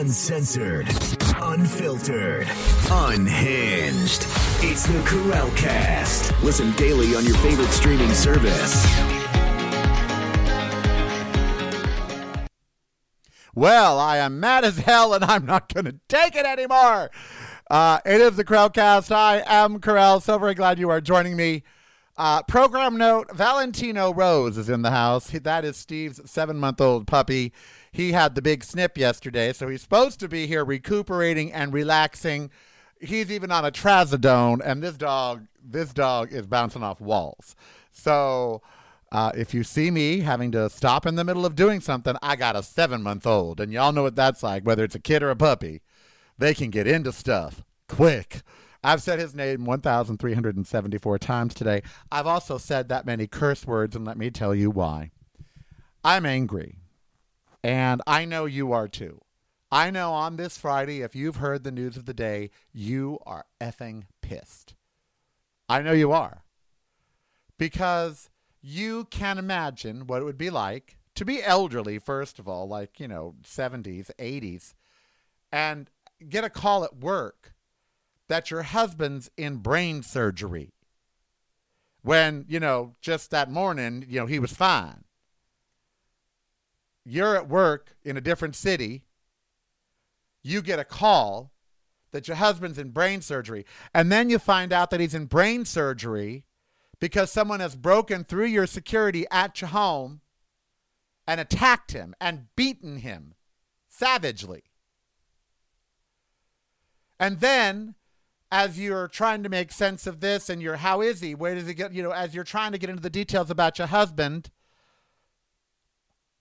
Uncensored, unfiltered, unhinged. It's the Karel Cast. Listen daily on your favorite streaming service. Well, I am mad as hell and I'm not going to take it anymore. Uh, it is the Cast. I am Karel. So very glad you are joining me. Uh, program note Valentino Rose is in the house. That is Steve's seven month old puppy. He had the big snip yesterday, so he's supposed to be here recuperating and relaxing. He's even on a trazodone, and this dog, this dog is bouncing off walls. So uh, if you see me having to stop in the middle of doing something, I got a seven month old, and y'all know what that's like, whether it's a kid or a puppy. They can get into stuff quick. I've said his name 1,374 times today. I've also said that many curse words, and let me tell you why. I'm angry. And I know you are too. I know on this Friday, if you've heard the news of the day, you are effing pissed. I know you are. Because you can imagine what it would be like to be elderly, first of all, like, you know, 70s, 80s, and get a call at work that your husband's in brain surgery when, you know, just that morning, you know, he was fine you're at work in a different city, you get a call that your husband's in brain surgery, and then you find out that he's in brain surgery because someone has broken through your security at your home and attacked him and beaten him savagely. And then as you're trying to make sense of this and you're how is he where does he get you know as you're trying to get into the details about your husband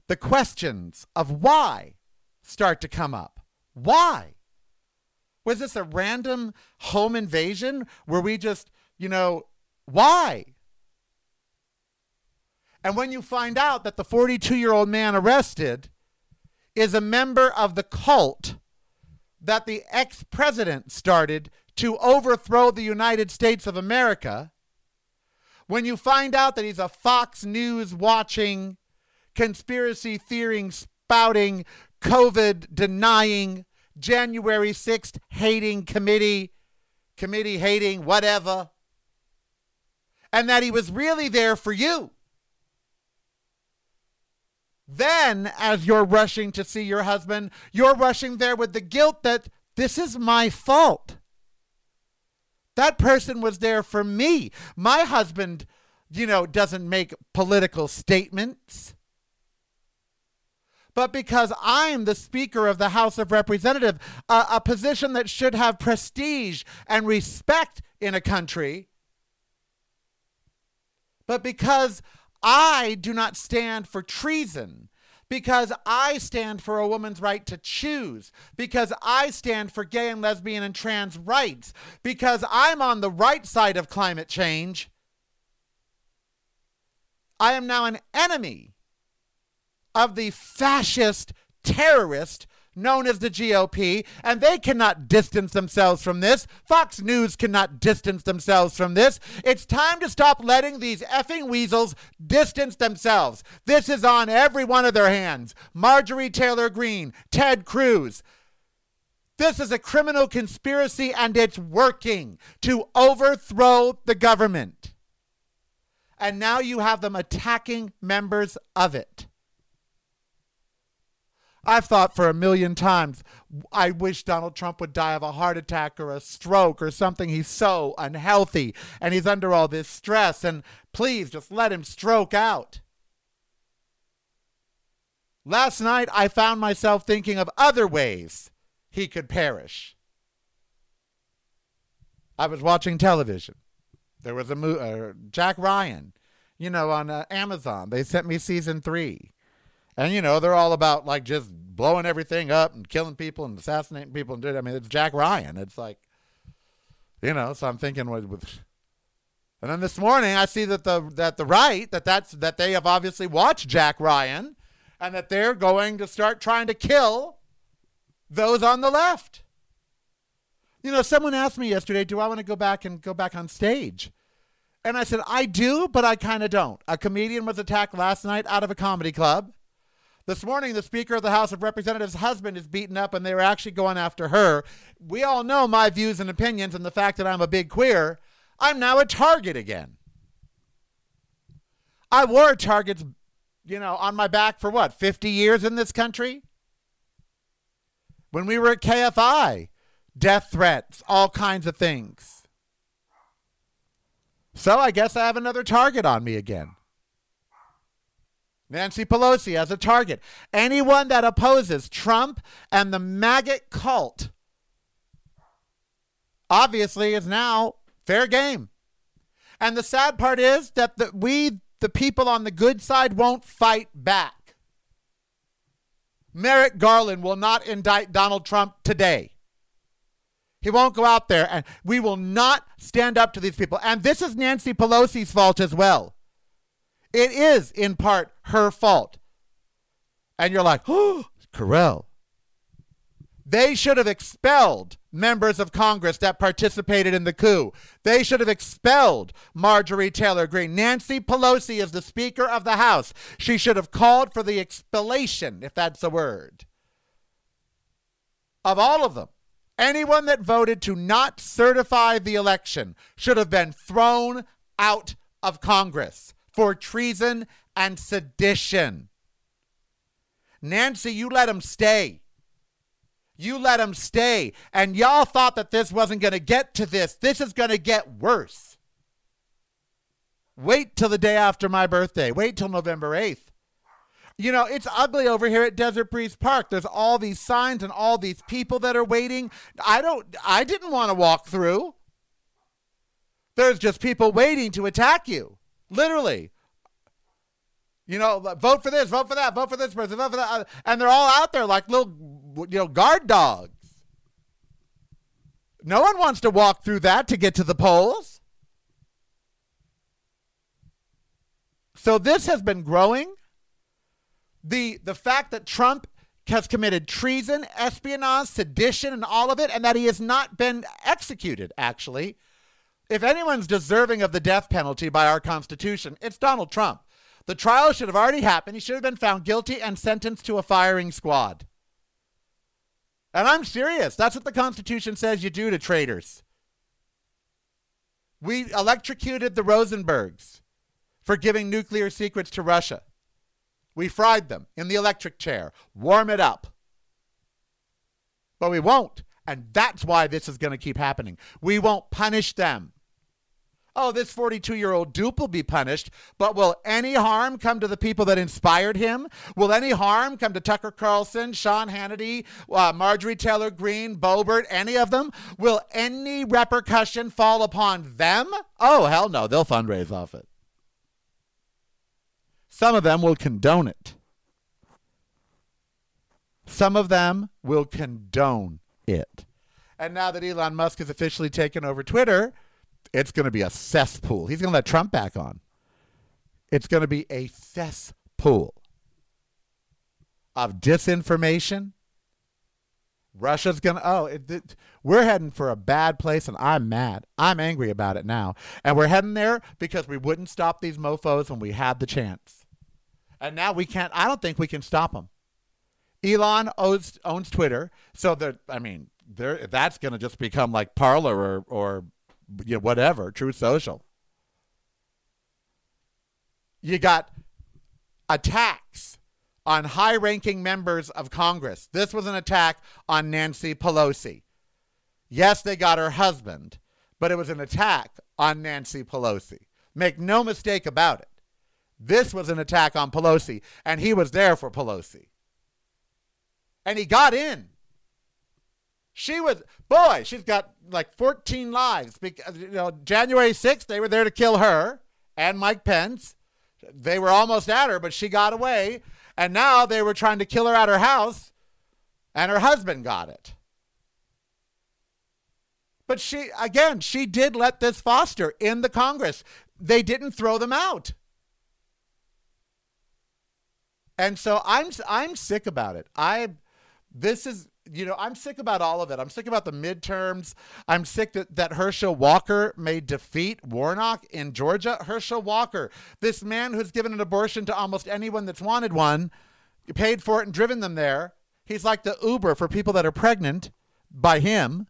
the questions of why start to come up. Why? Was this a random home invasion where we just, you know, why? And when you find out that the 42 year old man arrested is a member of the cult that the ex president started to overthrow the United States of America, when you find out that he's a Fox News watching conspiracy theory spouting, COVID denying, January 6th hating committee, committee hating, whatever. And that he was really there for you. Then, as you're rushing to see your husband, you're rushing there with the guilt that this is my fault. That person was there for me. My husband, you know, doesn't make political statements but because I'm the Speaker of the House of Representatives, a, a position that should have prestige and respect in a country. But because I do not stand for treason, because I stand for a woman's right to choose, because I stand for gay and lesbian and trans rights, because I'm on the right side of climate change, I am now an enemy of the fascist terrorist known as the GOP, and they cannot distance themselves from this. Fox News cannot distance themselves from this. It's time to stop letting these effing weasels distance themselves. This is on every one of their hands. Marjorie Taylor Greene, Ted Cruz. This is a criminal conspiracy and it's working to overthrow the government. And now you have them attacking members of it. I've thought for a million times, I wish Donald Trump would die of a heart attack or a stroke or something. He's so unhealthy and he's under all this stress. And please just let him stroke out. Last night, I found myself thinking of other ways he could perish. I was watching television. There was a mo- uh, Jack Ryan, you know, on uh, Amazon. They sent me season three. And you know, they're all about like just blowing everything up and killing people and assassinating people and doing. I mean, it's Jack Ryan. It's like, you know. So I'm thinking with, with and then this morning I see that the that the right that that's that they have obviously watched Jack Ryan, and that they're going to start trying to kill those on the left. You know, someone asked me yesterday, "Do I want to go back and go back on stage?" And I said, "I do, but I kind of don't." A comedian was attacked last night out of a comedy club. This morning, the Speaker of the House of Representatives' husband is beaten up, and they were actually going after her. We all know my views and opinions and the fact that I'm a big queer. I'm now a target again. I wore targets, you know, on my back for what, 50 years in this country? When we were at KFI, death threats, all kinds of things. So I guess I have another target on me again. Nancy Pelosi as a target. Anyone that opposes Trump and the maggot cult obviously is now fair game. And the sad part is that the, we, the people on the good side, won't fight back. Merrick Garland will not indict Donald Trump today. He won't go out there, and we will not stand up to these people. And this is Nancy Pelosi's fault as well. It is, in part, her fault. And you're like, oh, Karel. They should have expelled members of Congress that participated in the coup. They should have expelled Marjorie Taylor Greene. Nancy Pelosi is the Speaker of the House. She should have called for the expellation, if that's a word, of all of them. Anyone that voted to not certify the election should have been thrown out of Congress for treason and sedition. Nancy, you let him stay. You let him stay. And y'all thought that this wasn't going to get to this. This is going to get worse. Wait till the day after my birthday. Wait till November 8th. You know, it's ugly over here at Desert Breeze Park. There's all these signs and all these people that are waiting. I don't I didn't want to walk through. There's just people waiting to attack you. Literally. You know, vote for this, vote for that, vote for this person, vote for that. Uh, and they're all out there like little, you know, guard dogs. No one wants to walk through that to get to the polls. So this has been growing. The the fact that Trump has committed treason, espionage, sedition, and all of it, and that he has not been executed, actually, if anyone's deserving of the death penalty by our Constitution, it's Donald Trump. The trial should have already happened. He should have been found guilty and sentenced to a firing squad. And I'm serious. That's what the Constitution says you do to traitors. We electrocuted the Rosenbergs for giving nuclear secrets to Russia. We fried them in the electric chair, warm it up. But we won't. And that's why this is going to keep happening. We won't punish them oh, this 42 year old dupe will be punished, but will any harm come to the people that inspired him? Will any harm come to Tucker Carlson, Sean Hannity, uh, Marjorie Taylor Greene, Boebert, any of them? Will any repercussion fall upon them? Oh, hell no, they'll fundraise off it. Some of them will condone it. Some of them will condone it. And now that Elon Musk has officially taken over Twitter, it's going to be a cesspool. He's going to let Trump back on. It's going to be a cesspool of disinformation. Russia's going to, oh, it, it, we're heading for a bad place, and I'm mad. I'm angry about it now. And we're heading there because we wouldn't stop these mofos when we had the chance. And now we can't, I don't think we can stop them. Elon owns, owns Twitter, so that, I mean, that's going to just become like Parler or, or you know, whatever, Truth Social. You got attacks on high ranking members of Congress. This was an attack on Nancy Pelosi. Yes, they got her husband, but it was an attack on Nancy Pelosi. Make no mistake about it. This was an attack on Pelosi, and he was there for Pelosi. And he got in. She was, boy, she's got like 14 lives. Because, you know, January 6th, they were there to kill her and Mike Pence. They were almost at her, but she got away. And now they were trying to kill her at her house, and her husband got it. But she, again, she did let this foster in the Congress. They didn't throw them out. And so I'm I'm sick about it. I this is you know, I'm sick about all of it. I'm sick about the midterms. I'm sick that, that Herschel Walker may defeat Warnock in Georgia. Herschel Walker, this man who's given an abortion to almost anyone that's wanted one, paid for it and driven them there. He's like the Uber for people that are pregnant by him.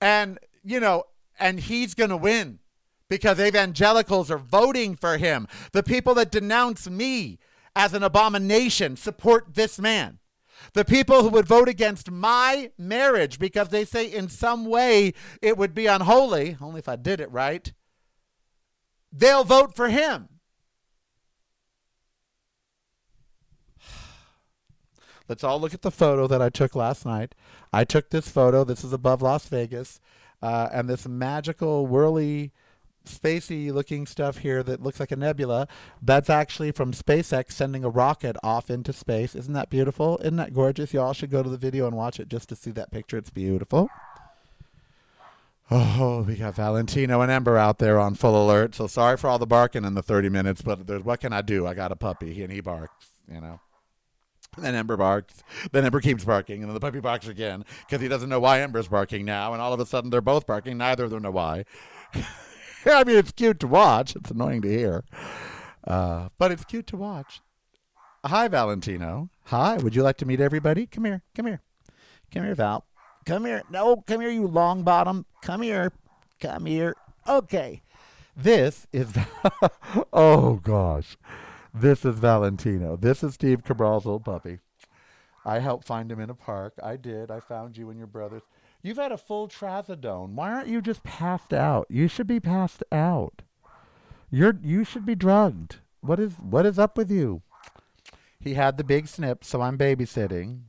And, you know, and he's going to win because evangelicals are voting for him. The people that denounce me as an abomination support this man. The people who would vote against my marriage because they say in some way it would be unholy, only if I did it right, they'll vote for him. Let's all look at the photo that I took last night. I took this photo. This is above Las Vegas. Uh, and this magical, whirly, spacey looking stuff here that looks like a nebula. That's actually from SpaceX sending a rocket off into space. Isn't that beautiful? Isn't that gorgeous? You all should go to the video and watch it just to see that picture. It's beautiful. Oh, we got Valentino and Ember out there on full alert. So sorry for all the barking in the 30 minutes, but there's, what can I do? I got a puppy and he barks, you know. Then Ember barks. Then Ember keeps barking, and then the puppy barks again because he doesn't know why Ember's barking now. And all of a sudden, they're both barking. Neither of them know why. I mean, it's cute to watch. It's annoying to hear, uh, but it's cute to watch. Hi, Valentino. Hi. Would you like to meet everybody? Come here. Come here. Come here, Val. Come here. No, come here, you long bottom. Come here. Come here. Okay. This is. oh gosh. This is Valentino. This is Steve Cabral's little puppy. I helped find him in a park. I did. I found you and your brothers. You've had a full trazodone. Why aren't you just passed out? You should be passed out. You're you should be drugged. What is what is up with you? He had the big snip, so I'm babysitting.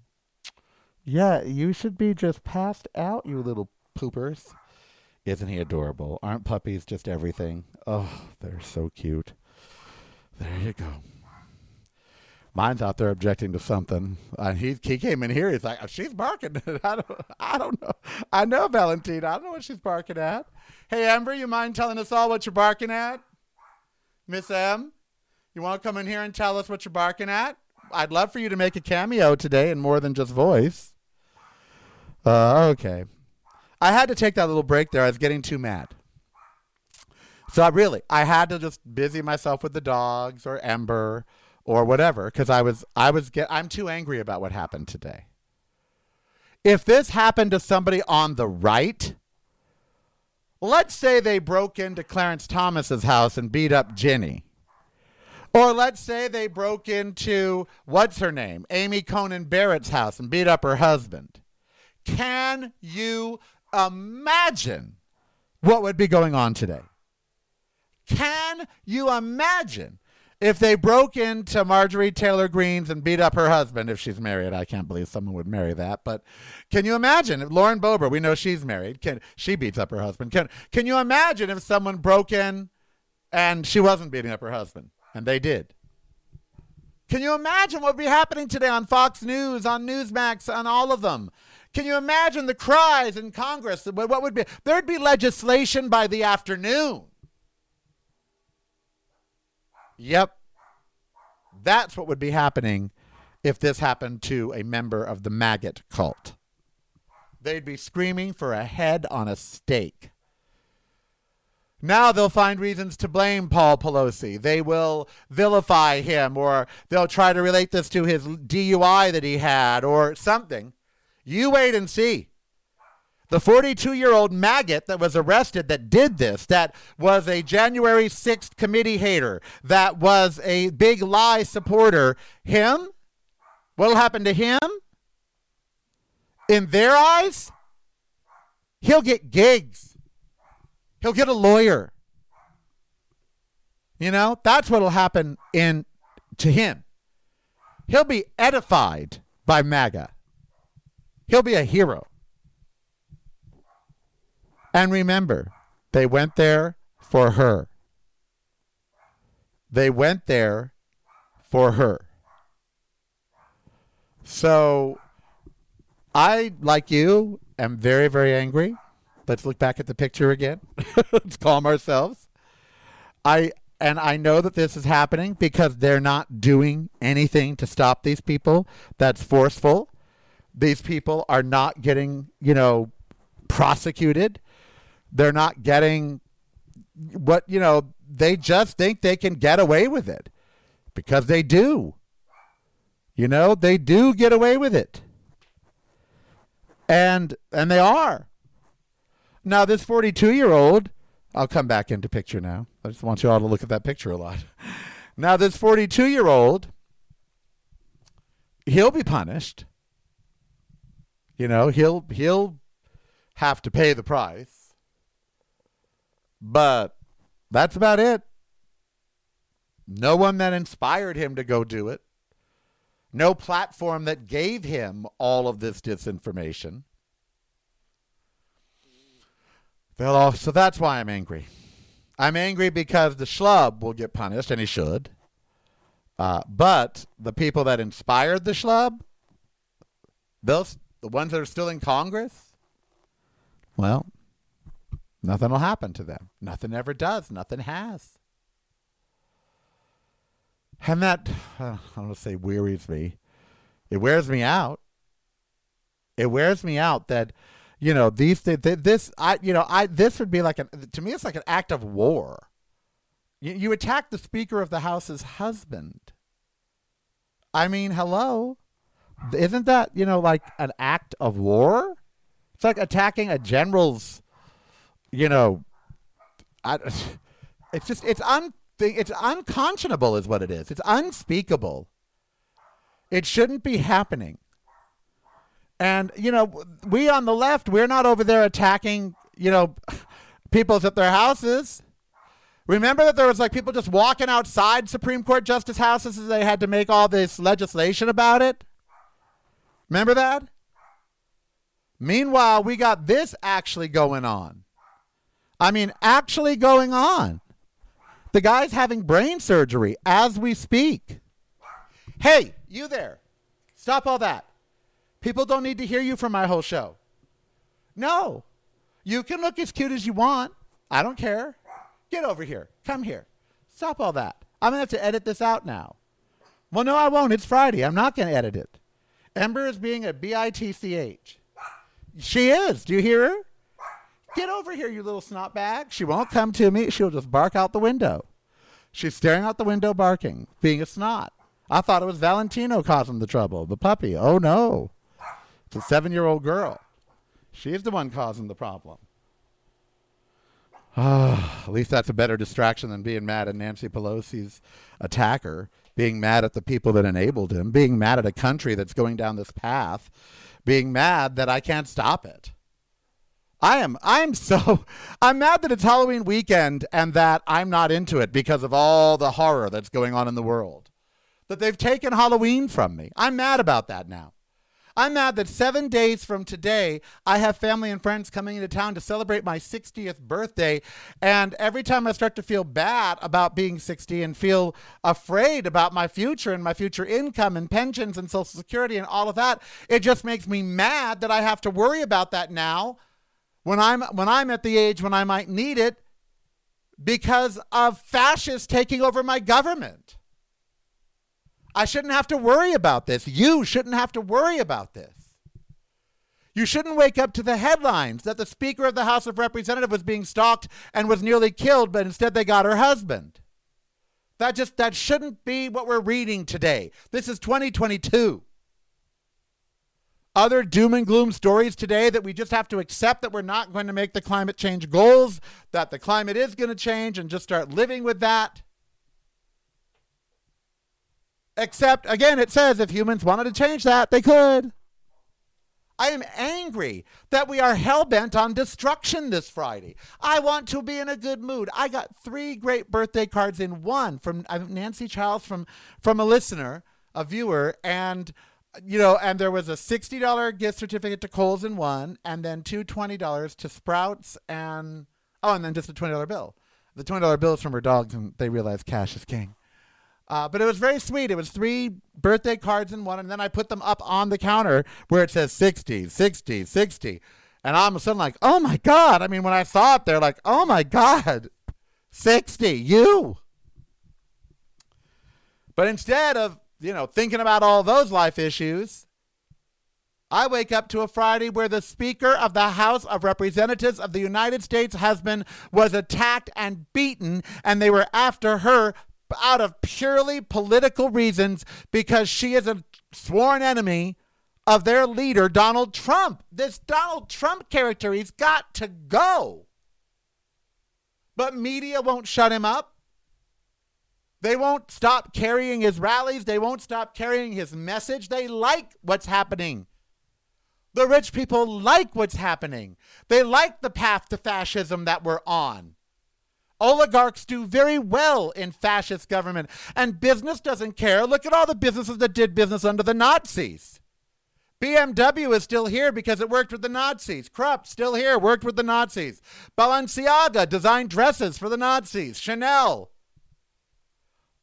Yeah, you should be just passed out, you little poopers. Isn't he adorable? Aren't puppies just everything? Oh, they're so cute. There you go. Mine's out there objecting to something. He he came in here. He's like, she's barking. I don't I don't know. I know Valentina. I don't know what she's barking at. Hey Ember, you mind telling us all what you're barking at? Miss M, you want to come in here and tell us what you're barking at? I'd love for you to make a cameo today and more than just voice. Uh, okay. I had to take that little break there. I was getting too mad. So I really, I had to just busy myself with the dogs or Ember or whatever because I was, I was get, I'm too angry about what happened today. If this happened to somebody on the right, let's say they broke into Clarence Thomas's house and beat up Ginny. Or let's say they broke into what's her name, Amy Coney Barrett's house and beat up her husband. Can you imagine what would be going on today? Can you imagine if they broke into Marjorie Taylor Greene's and beat up her husband if she's married? I can't believe someone would marry that. But can you imagine if Lauren Boebert, we know she's married, can she beats up her husband? Can can you imagine if someone broke in and she wasn't beating up her husband and they did? Can you imagine what would be happening today on Fox News, on Newsmax, on all of them? Can you imagine the cries in Congress? What would be? There'd be legislation by the afternoon. Yep. That's what would be happening if this happened to a member of the maggot cult. They'd be screaming for a head on a stake. Now they'll find reasons to blame Paul Pelosi. They will vilify him, or they'll try to relate this to his DUI that he had, or something. You wait and see. The 42 year old maggot that was arrested that did this, that was a January 6th committee hater, that was a big lie supporter, him? What'll happen to him? In their eyes, he'll get gigs, he'll get a lawyer. You know, that's what'll happen in to him. He'll be edified by MAGA. He'll be a hero. And remember, they went there for her. They went there for her. So I, like you, am very, very angry. Let's look back at the picture again. Let's calm ourselves. I and I know that this is happening because they're not doing anything to stop these people. That's forceful. These people are not getting, you know, prosecuted. They're not getting what, you know, they just think they can get away with it because they do. You know, they do get away with it. And and they are. Now this 42-year-old, I'll come back into picture now. I just want you all to look at that picture a lot. Now this 42-year-old he'll be punished. You know, he'll he'll have to pay the price. But that's about it. No one that inspired him to go do it. No platform that gave him all of this disinformation. All, so that's why I'm angry. I'm angry because the schlub will get punished, and he should. Uh, but the people that inspired the schlub, those the ones that are still in Congress, well, nothing will happen to them. Nothing ever does. Nothing has. And that, uh, I don't want to say wearies me. It wears me out. It wears me out that, you know, these this I you know I this would be like an to me it's like an act of war. You attack the Speaker of the House's husband. I mean, hello, isn't that you know like an act of war? It's like attacking a general's, you know, I, it's just it's un it's unconscionable is what it is. It's unspeakable. It shouldn't be happening. And you know, we on the left, we're not over there attacking, you know, people's at their houses. Remember that there was like people just walking outside Supreme Court justice houses as they had to make all this legislation about it? Remember that? Meanwhile, we got this actually going on. I mean, actually going on. The guy's having brain surgery as we speak. Hey, you there. Stop all that. People don't need to hear you for my whole show. No. You can look as cute as you want. I don't care. Get over here. Come here. Stop all that. I'm going to have to edit this out now. Well, no, I won't. It's Friday. I'm not going to edit it. Ember is being a a B I T C H. She is. Do you hear her? Get over here, you little snot bag. She won't come to me. She'll just bark out the window. She's staring out the window, barking, being a snot. I thought it was Valentino causing the trouble, the puppy. Oh, no. It's a seven year old girl. She's the one causing the problem. Ah, at least that's a better distraction than being mad at Nancy Pelosi's attacker, being mad at the people that enabled him, being mad at a country that's going down this path, being mad that I can't stop it. I am I am so I'm mad that it's Halloween weekend and that I'm not into it because of all the horror that's going on in the world. That they've taken Halloween from me. I'm mad about that now. I'm mad that seven days from today, I have family and friends coming into town to celebrate my 60th birthday. And every time I start to feel bad about being 60 and feel afraid about my future and my future income and pensions and Social Security and all of that, it just makes me mad that I have to worry about that now when I'm, when I'm at the age when I might need it because of fascists taking over my government. I shouldn't have to worry about this. You shouldn't have to worry about this. You shouldn't wake up to the headlines that the Speaker of the House of Representatives was being stalked and was nearly killed, but instead they got her husband. That just that shouldn't be what we're reading today. This is 2022. Other doom and gloom stories today that we just have to accept that we're not going to make the climate change goals, that the climate is going to change and just start living with that. Except, again, it says if humans wanted to change that, they could. I am angry that we are hell bent on destruction this Friday. I want to be in a good mood. I got three great birthday cards in one from uh, Nancy Childs from from a listener, a viewer, and you know, and there was a sixty dollar gift certificate to Kohl's in one, and then two twenty dollars to Sprouts, and oh, and then just a twenty dollar bill. The twenty dollar bill is from her dogs, and they realized cash is king. Uh, but it was very sweet. It was three birthday cards in one, and then I put them up on the counter where it says 60, 60, 60. And all of a sudden, like, oh my God. I mean, when I saw it there, like, oh my God, 60, you. But instead of, you know, thinking about all those life issues, I wake up to a Friday where the Speaker of the House of Representatives of the United States husband was attacked and beaten, and they were after her out of purely political reasons because she is a sworn enemy of their leader, Donald Trump. This Donald Trump character, he's got to go. But media won't shut him up. They won't stop carrying his rallies. They won't stop carrying his message. They like what's happening. The rich people like what's happening. They like the path to fascism that we're on. Oligarchs do very well in fascist government, and business doesn't care. Look at all the businesses that did business under the Nazis. BMW is still here because it worked with the Nazis. Krupp, still here, worked with the Nazis. Balenciaga designed dresses for the Nazis. Chanel.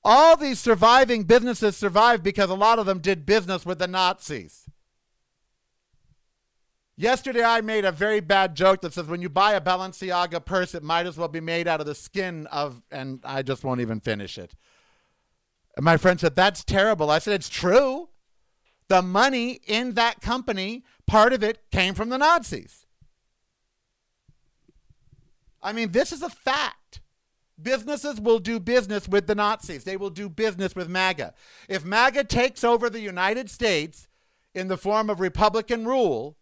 All these surviving businesses survived because a lot of them did business with the Nazis. Yesterday, I made a very bad joke that says when you buy a Balenciaga purse, it might as well be made out of the skin of, and I just won't even finish it. And my friend said, That's terrible. I said, It's true. The money in that company, part of it came from the Nazis. I mean, this is a fact. Businesses will do business with the Nazis. They will do business with MAGA. If MAGA takes over the United States in the form of Republican rule,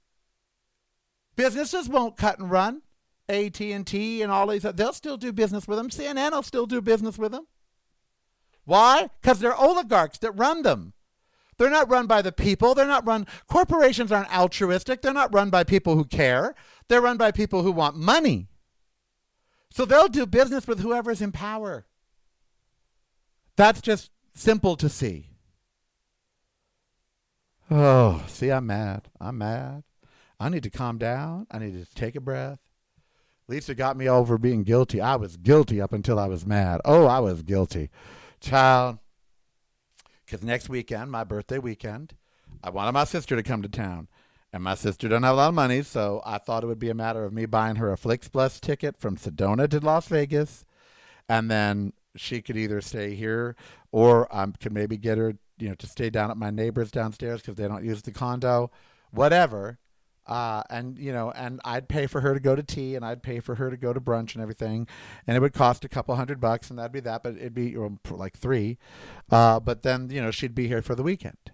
businesses won't cut and run. AT&T and all these they'll still do business with them. CNN will still do business with them. Why? Cuz they're oligarchs that run them. They're not run by the people. They're not run, corporations aren't altruistic. They're not run by people who care. They're run by people who want money. So they'll do business with whoever's in power. That's just simple to see. Oh, see, I'm mad. I'm mad. I need to calm down. I need to take a breath. Lisa got me over being guilty. I was guilty up until I was mad. Oh, I was guilty. Child, because next weekend, my birthday weekend, I wanted my sister to come to town. And my sister doesn't have a lot of money, so I thought it would be a matter of me buying her a FlixBus ticket from Sedona to Las Vegas. And then she could either stay here or I could maybe get her, you know, to stay down at my neighbors downstairs because they don't use the condo, whatever. Uh, and you know, and I'd pay for her to go to tea, and I'd pay for her to go to brunch and everything, and it would cost a couple hundred bucks, and that'd be that, but it'd be like three. Uh, but then you know she'd be here for the weekend.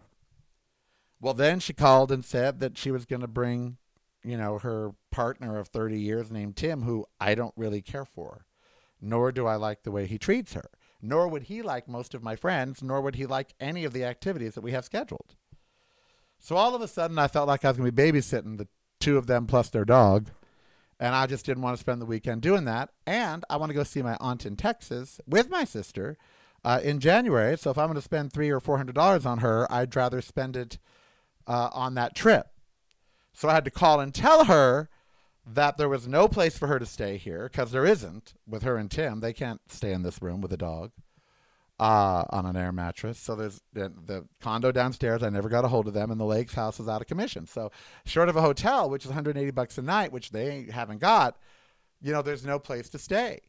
Well, then she called and said that she was going to bring, you know, her partner of thirty years named Tim, who I don't really care for, nor do I like the way he treats her, nor would he like most of my friends, nor would he like any of the activities that we have scheduled. So all of a sudden, I felt like I was going to be babysitting the two of them plus their dog. And I just didn't want to spend the weekend doing that. And I want to go see my aunt in Texas with my sister uh, in January. So if I'm going to spend three or four hundred dollars on her, I'd rather spend it uh, on that trip. So I had to call and tell her that there was no place for her to stay here because there isn't with her and Tim. They can't stay in this room with a dog uh, on an air mattress. So there's the, the, condo downstairs. I never got a hold of them, and the Lake's house is out of commission. So short of a hotel, which is 180 bucks a night, which they haven't got, you know, there's no place to stay.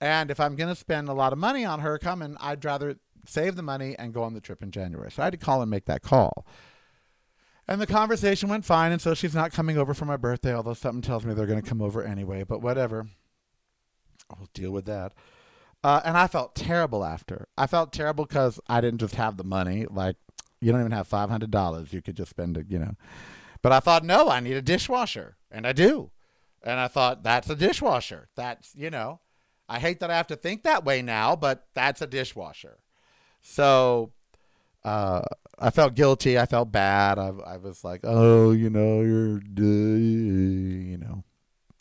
And if I'm going to spend a lot of money on her coming, I'd rather save the money and go on the trip in January. So I had to call and make that call. And the conversation went fine, and so she's not coming over for my birthday, although something tells me they're going to come over anyway. But whatever. We'll deal with that. Uh, and I felt terrible after. I felt terrible because I didn't just have the money. Like, you don't even have $500. You could just spend it, you know. But I thought, no, I need a dishwasher. And I do. And I thought, that's a dishwasher. That's, you know, I hate that I have to think that way now, but that's a dishwasher. So uh, I felt guilty. I felt bad. I, I was like, oh, you know, you're, you know,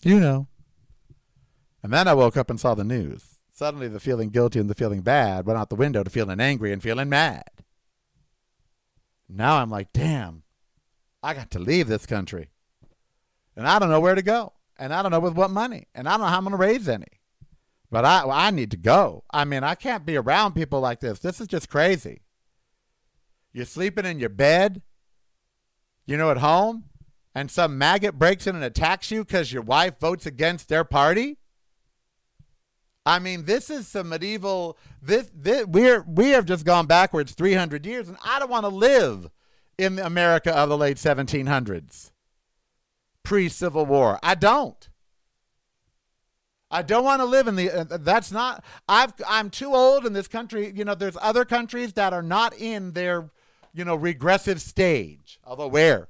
you know. And then I woke up and saw the news. Suddenly, the feeling guilty and the feeling bad went out the window to feeling angry and feeling mad. Now I'm like, damn, I got to leave this country. And I don't know where to go. And I don't know with what money. And I don't know how I'm going to raise any. But I, I need to go. I mean, I can't be around people like this. This is just crazy. You're sleeping in your bed, you know, at home, and some maggot breaks in and attacks you because your wife votes against their party? I mean, this is some medieval. This, this we're we have just gone backwards 300 years, and I don't want to live in America of the late 1700s, pre-Civil War. I don't. I don't want to live in the. Uh, that's not. I've. I'm too old in this country. You know, there's other countries that are not in their you know, regressive stage. Although where?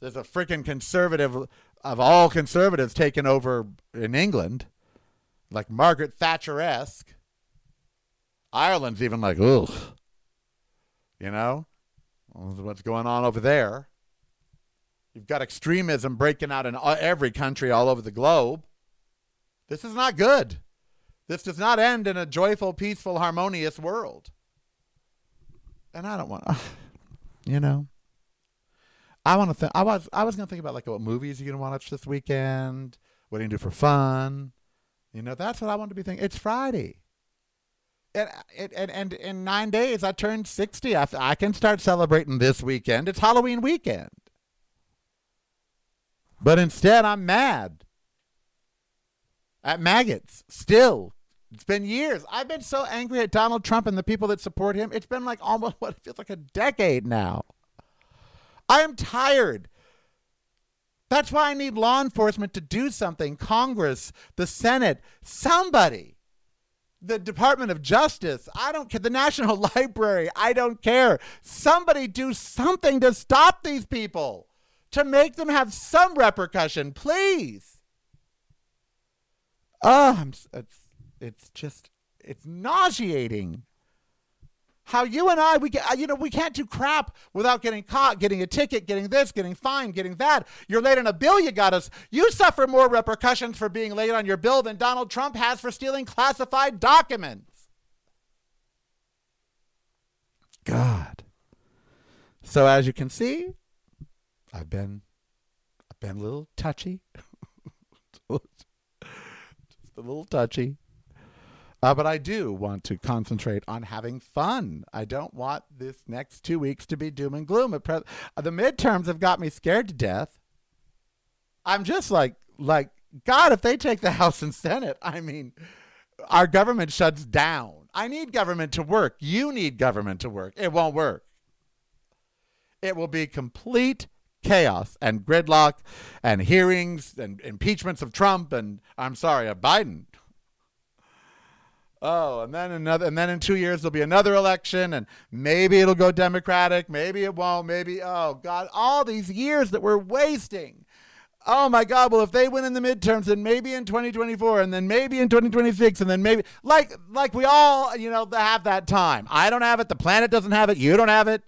There's a freaking conservative of all conservatives taken over in England, like Margaret Thatcher esque. Ireland's even like, ugh. You know? What's going on over there? You've got extremism breaking out in every country all over the globe. This is not good. This does not end in a joyful, peaceful, harmonious world. And I don't want, you know, I want to think. I was I was gonna think about like what movies you're gonna watch this weekend. What are you gonna do for fun? You know, that's what I want to be thinking. It's Friday. And, and, and in nine days, I turned 60. I, I can start celebrating this weekend. It's Halloween weekend. But instead, I'm mad at maggots still it's been years. I've been so angry at Donald Trump and the people that support him. It's been like almost what feels like a decade now. I am tired. That's why I need law enforcement to do something. Congress, the Senate, somebody. The Department of Justice, I don't care. The National Library, I don't care. Somebody do something to stop these people, to make them have some repercussion, please. Oh, I'm, it's it's just it's nauseating how you and I we get uh, you know we can't do crap without getting caught, getting a ticket, getting this, getting fined, getting that. You're late on a bill, you got us. You suffer more repercussions for being late on your bill than Donald Trump has for stealing classified documents. God. So as you can see, I've been I've been a little touchy. Just a little touchy. Uh, but I do want to concentrate on having fun. I don't want this next two weeks to be doom and gloom. Pre- uh, the midterms have got me scared to death. I'm just like, like God, if they take the House and Senate, I mean, our government shuts down. I need government to work. You need government to work. It won't work. It will be complete chaos and gridlock and hearings and impeachments of Trump and I'm sorry, of Biden. Oh, and then another, and then in two years there'll be another election, and maybe it'll go Democratic, maybe it won't, maybe oh God, all these years that we're wasting. Oh my God! Well, if they win in the midterms, then maybe in 2024, and then maybe in 2026, and then maybe like like we all you know have that time. I don't have it. The planet doesn't have it. You don't have it.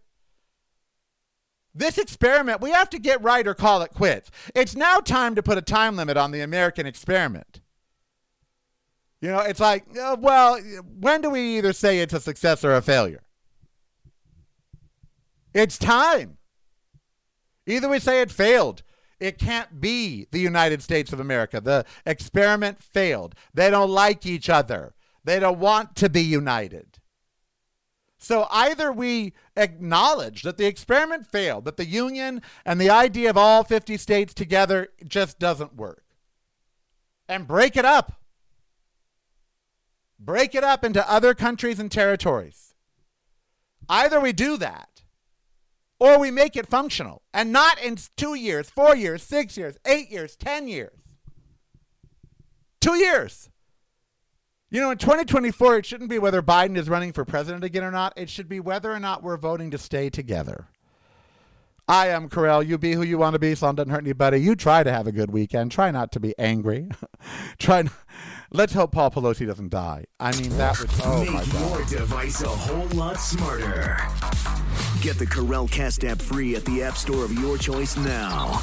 This experiment, we have to get right or call it quits. It's now time to put a time limit on the American experiment. You know, it's like, uh, well, when do we either say it's a success or a failure? It's time. Either we say it failed. It can't be the United States of America. The experiment failed. They don't like each other. They don't want to be united. So either we acknowledge that the experiment failed, that the union and the idea of all 50 states together just doesn't work, and break it up break it up into other countries and territories. Either we do that or we make it functional and not in two years, four years, six years, eight years, 10 years. Two years. You know, in 2024, it shouldn't be whether Biden is running for president again or not. It should be whether or not we're voting to stay together. I am Karel. You be who you want to be. Islam doesn't hurt anybody. You try to have a good weekend. Try not to be angry. try. Let's hope Paul Pelosi doesn't die. I mean, that would oh make your device a whole lot smarter. Get the Karel Cast app free at the App Store of your choice now.